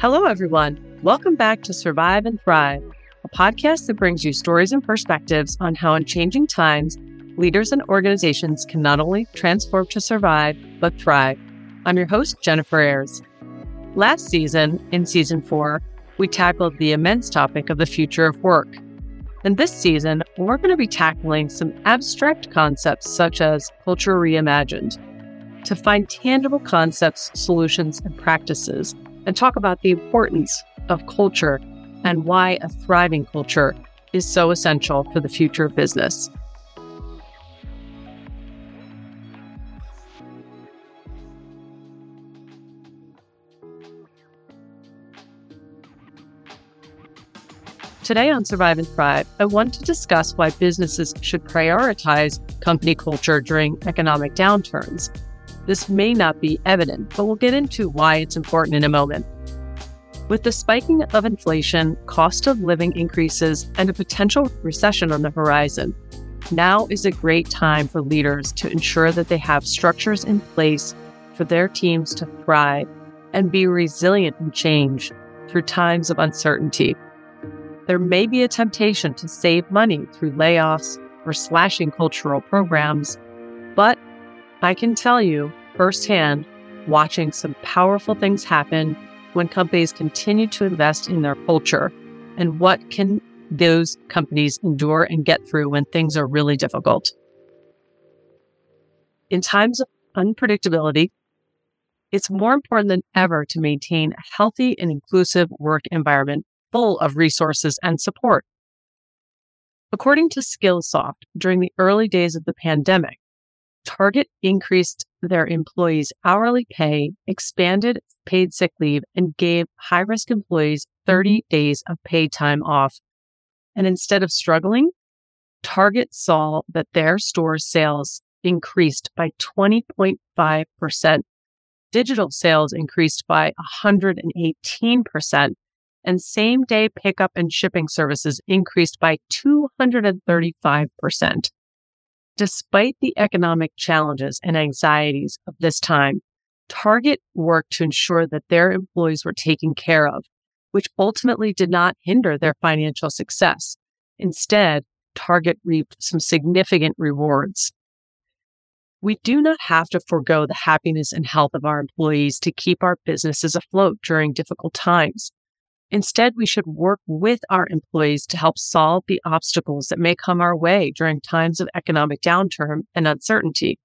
Hello, everyone. Welcome back to Survive and Thrive, a podcast that brings you stories and perspectives on how, in changing times, leaders and organizations can not only transform to survive, but thrive. I'm your host, Jennifer Ayres. Last season, in season four, we tackled the immense topic of the future of work. And this season, we're going to be tackling some abstract concepts such as culture reimagined to find tangible concepts, solutions, and practices, and talk about the importance of culture and why a thriving culture is so essential for the future of business. Today on Survive and Thrive, I want to discuss why businesses should prioritize company culture during economic downturns. This may not be evident, but we'll get into why it's important in a moment. With the spiking of inflation, cost of living increases, and a potential recession on the horizon, now is a great time for leaders to ensure that they have structures in place for their teams to thrive and be resilient in change through times of uncertainty there may be a temptation to save money through layoffs or slashing cultural programs, but I can tell you firsthand, watching some powerful things happen when companies continue to invest in their culture and what can those companies endure and get through when things are really difficult. In times of unpredictability, it's more important than ever to maintain a healthy and inclusive work environment full of resources and support. According to Skillsoft, during the early days of the pandemic, Target increased their employees' hourly pay, expanded paid sick leave, and gave high risk employees 30 mm-hmm. days of paid time off. And instead of struggling, Target saw that their store sales increased by 20.5%. Digital sales increased by 118%, and same day pickup and shipping services increased by 235%. Despite the economic challenges and anxieties of this time, Target worked to ensure that their employees were taken care of, which ultimately did not hinder their financial success. Instead, Target reaped some significant rewards. We do not have to forego the happiness and health of our employees to keep our businesses afloat during difficult times. Instead, we should work with our employees to help solve the obstacles that may come our way during times of economic downturn and uncertainty.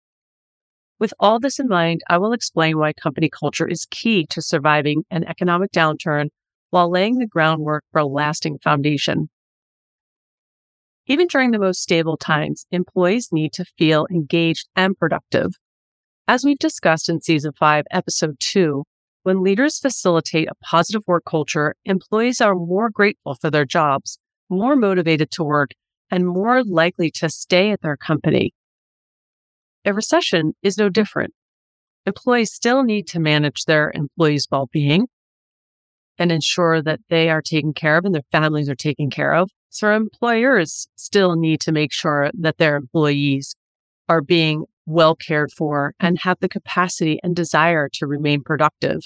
With all this in mind, I will explain why company culture is key to surviving an economic downturn while laying the groundwork for a lasting foundation. Even during the most stable times, employees need to feel engaged and productive. As we've discussed in season five, episode two, when leaders facilitate a positive work culture, employees are more grateful for their jobs, more motivated to work, and more likely to stay at their company. A recession is no different. Employees still need to manage their employees' well being and ensure that they are taken care of and their families are taken care of. So, employers still need to make sure that their employees are being well cared for, and have the capacity and desire to remain productive.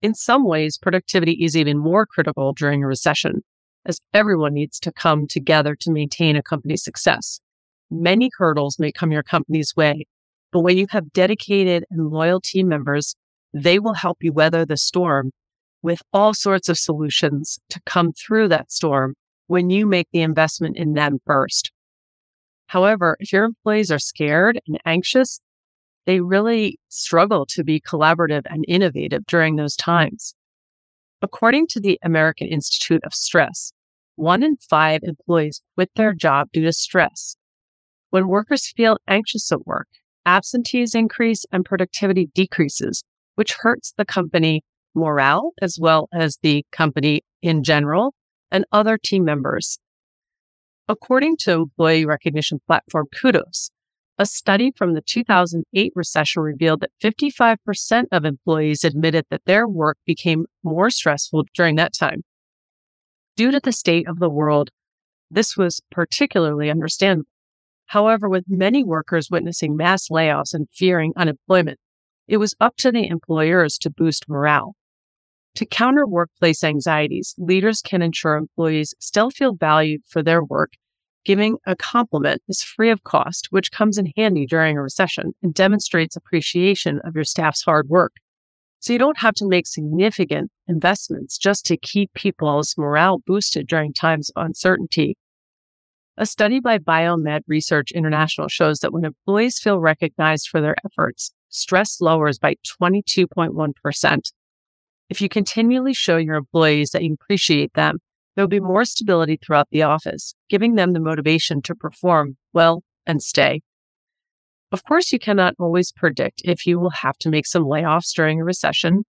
In some ways, productivity is even more critical during a recession, as everyone needs to come together to maintain a company's success. Many hurdles may come your company's way, but when you have dedicated and loyal team members, they will help you weather the storm with all sorts of solutions to come through that storm when you make the investment in them first. However, if your employees are scared and anxious, they really struggle to be collaborative and innovative during those times. According to the American Institute of Stress, one in five employees quit their job due to stress. When workers feel anxious at work, absentees increase and productivity decreases, which hurts the company morale as well as the company in general and other team members. According to employee recognition platform Kudos, a study from the 2008 recession revealed that 55% of employees admitted that their work became more stressful during that time. Due to the state of the world, this was particularly understandable. However, with many workers witnessing mass layoffs and fearing unemployment, it was up to the employers to boost morale. To counter workplace anxieties, leaders can ensure employees still feel valued for their work. Giving a compliment is free of cost, which comes in handy during a recession and demonstrates appreciation of your staff's hard work. So you don't have to make significant investments just to keep people's morale boosted during times of uncertainty. A study by Biomed Research International shows that when employees feel recognized for their efforts, stress lowers by 22.1%. If you continually show your employees that you appreciate them, there'll be more stability throughout the office, giving them the motivation to perform well and stay. Of course, you cannot always predict if you will have to make some layoffs during a recession.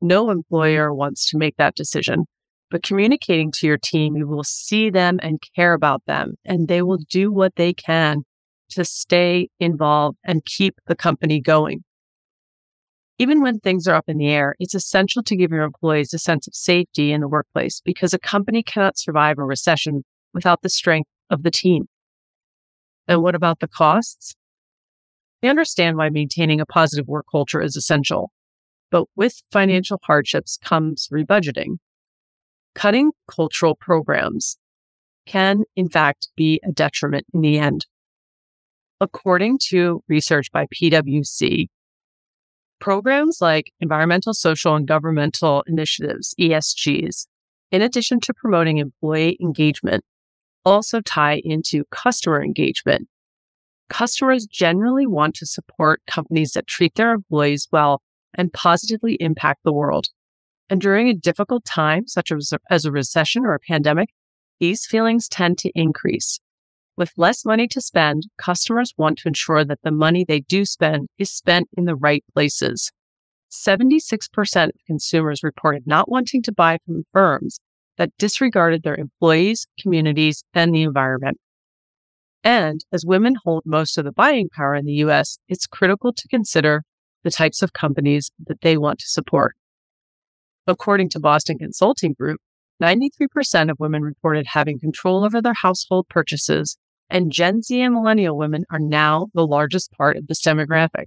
No employer wants to make that decision, but communicating to your team, you will see them and care about them, and they will do what they can to stay involved and keep the company going. Even when things are up in the air, it's essential to give your employees a sense of safety in the workplace because a company cannot survive a recession without the strength of the team. And what about the costs? We understand why maintaining a positive work culture is essential, but with financial hardships comes rebudgeting. Cutting cultural programs can, in fact, be a detriment in the end. According to research by PwC, Programs like environmental, social, and governmental initiatives, ESGs, in addition to promoting employee engagement, also tie into customer engagement. Customers generally want to support companies that treat their employees well and positively impact the world. And during a difficult time, such as, a recession or a pandemic, these feelings tend to increase. With less money to spend, customers want to ensure that the money they do spend is spent in the right places. 76% of consumers reported not wanting to buy from firms that disregarded their employees, communities, and the environment. And as women hold most of the buying power in the US, it's critical to consider the types of companies that they want to support. According to Boston Consulting Group, 93% of women reported having control over their household purchases and Gen Z and millennial women are now the largest part of this demographic.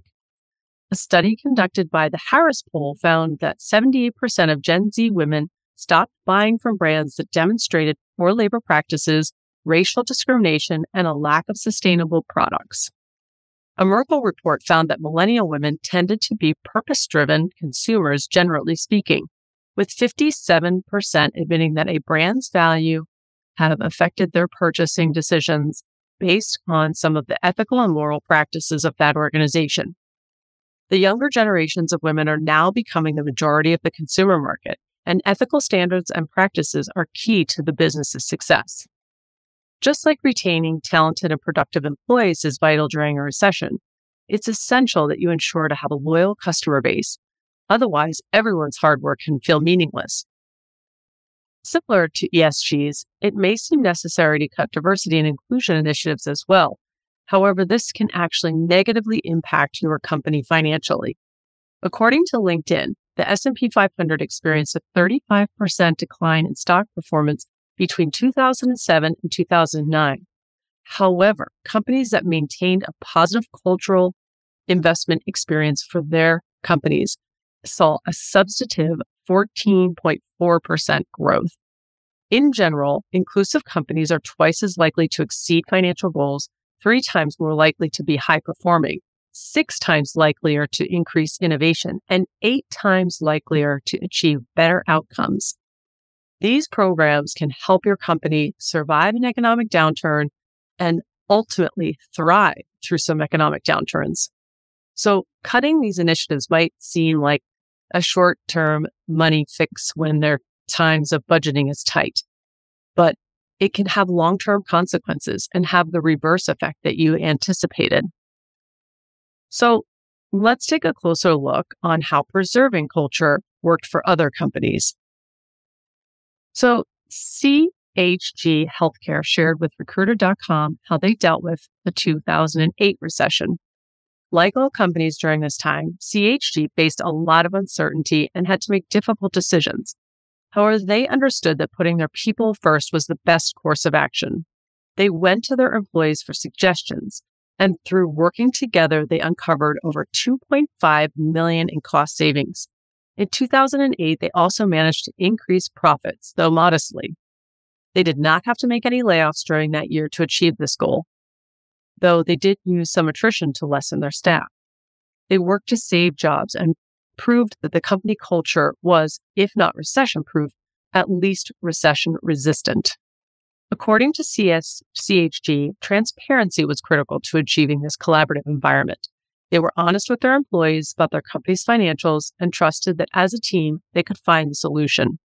A study conducted by the Harris Poll found that 78% of Gen Z women stopped buying from brands that demonstrated poor labor practices, racial discrimination, and a lack of sustainable products. A Merkle report found that millennial women tended to be purpose driven consumers, generally speaking, with 57% admitting that a brand's value have affected their purchasing decisions based on some of the ethical and moral practices of that organization. The younger generations of women are now becoming the majority of the consumer market, and ethical standards and practices are key to the business's success. Just like retaining talented and productive employees is vital during a recession, it's essential that you ensure to have a loyal customer base. Otherwise, everyone's hard work can feel meaningless. Similar to ESGs, it may seem necessary to cut diversity and inclusion initiatives as well. However, this can actually negatively impact your company financially. According to LinkedIn, the S&P 500 experienced a 35% decline in stock performance between 2007 and 2009. However, companies that maintained a positive cultural investment experience for their companies saw a substantive 14.4% growth. In general, inclusive companies are twice as likely to exceed financial goals, three times more likely to be high performing, six times likelier to increase innovation, and eight times likelier to achieve better outcomes. These programs can help your company survive an economic downturn and ultimately thrive through some economic downturns. So cutting these initiatives might seem like a short term money fix when their times of budgeting is tight, but it can have long term consequences and have the reverse effect that you anticipated. So let's take a closer look on how preserving culture worked for other companies. So CHG Healthcare shared with recruiter.com how they dealt with the 2008 recession. Like all companies during this time, CHG faced a lot of uncertainty and had to make difficult decisions. However, they understood that putting their people first was the best course of action. They went to their employees for suggestions, and through working together, they uncovered over 2.5 million in cost savings. In 2008, they also managed to increase profits, though modestly. They did not have to make any layoffs during that year to achieve this goal, though they did use some attrition to lessen their staff. They worked to save jobs and proved that the company culture was, if not recession proof, at least recession resistant. According to CS, CHG, transparency was critical to achieving this collaborative environment. They were honest with their employees about their company's financials and trusted that as a team, they could find the solution.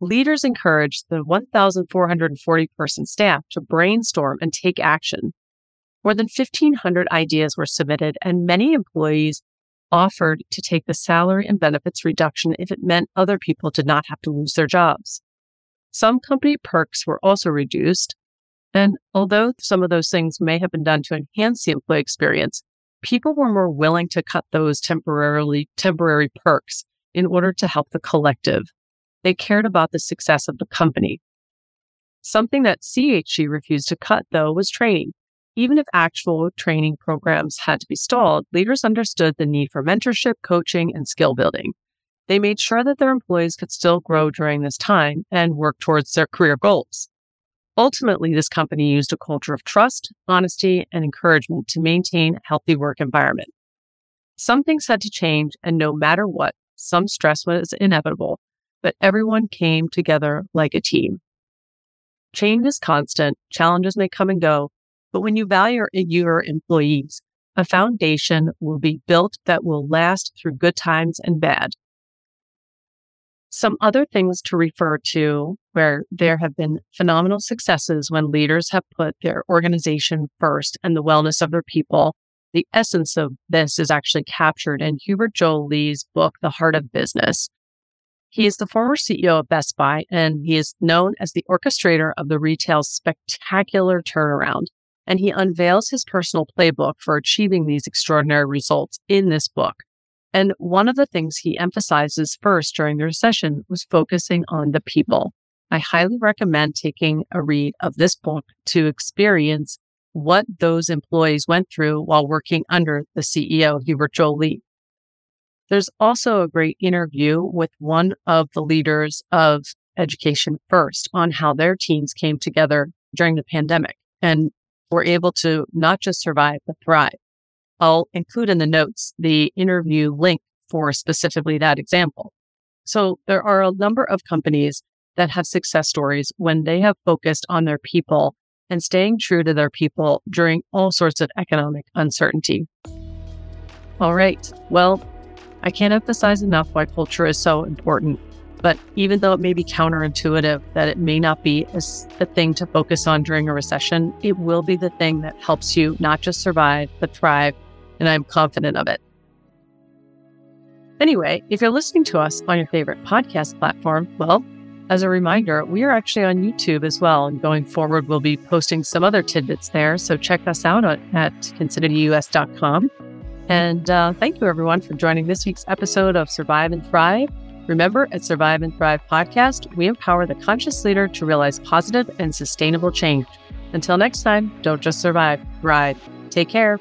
Leaders encouraged the 1,440 person staff to brainstorm and take action. More than 1,500 ideas were submitted, and many employees offered to take the salary and benefits reduction if it meant other people did not have to lose their jobs. Some company perks were also reduced. And although some of those things may have been done to enhance the employee experience, people were more willing to cut those temporarily temporary perks in order to help the collective. They cared about the success of the company. Something that CHG refused to cut, though, was training. Even if actual training programs had to be stalled, leaders understood the need for mentorship, coaching, and skill building. They made sure that their employees could still grow during this time and work towards their career goals. Ultimately, this company used a culture of trust, honesty, and encouragement to maintain a healthy work environment. Some things had to change, and no matter what, some stress was inevitable, but everyone came together like a team. Change is constant, challenges may come and go, but when you value your employees, a foundation will be built that will last through good times and bad. Some other things to refer to where there have been phenomenal successes when leaders have put their organization first and the wellness of their people. The essence of this is actually captured in Hubert Joly's book, The Heart of Business. He is the former CEO of Best Buy, and he is known as the orchestrator of the retail's spectacular turnaround. And he unveils his personal playbook for achieving these extraordinary results in this book. And one of the things he emphasizes first during the recession was focusing on the people. I highly recommend taking a read of this book to experience what those employees went through while working under the CEO, Hubert Joly. There's also a great interview with one of the leaders of Education First on how their teams came together during the pandemic and were able to not just survive, but thrive. I'll include in the notes the interview link for specifically that example. So there are a number of companies that have success stories when they have focused on their people and staying true to their people during all sorts of economic uncertainty. All right. Well, I can't emphasize enough why culture is so important. But even though it may be counterintuitive that it may not be a, a thing to focus on during a recession, it will be the thing that helps you not just survive, but thrive and I'm confident of it. Anyway, if you're listening to us on your favorite podcast platform, well, as a reminder, we are actually on YouTube as well. And going forward, we'll be posting some other tidbits there. So check us out at, at considerus.com. And uh, thank you, everyone, for joining this week's episode of Survive and Thrive. Remember, at Survive and Thrive podcast, we empower the conscious leader to realize positive and sustainable change. Until next time, don't just survive, thrive. Take care.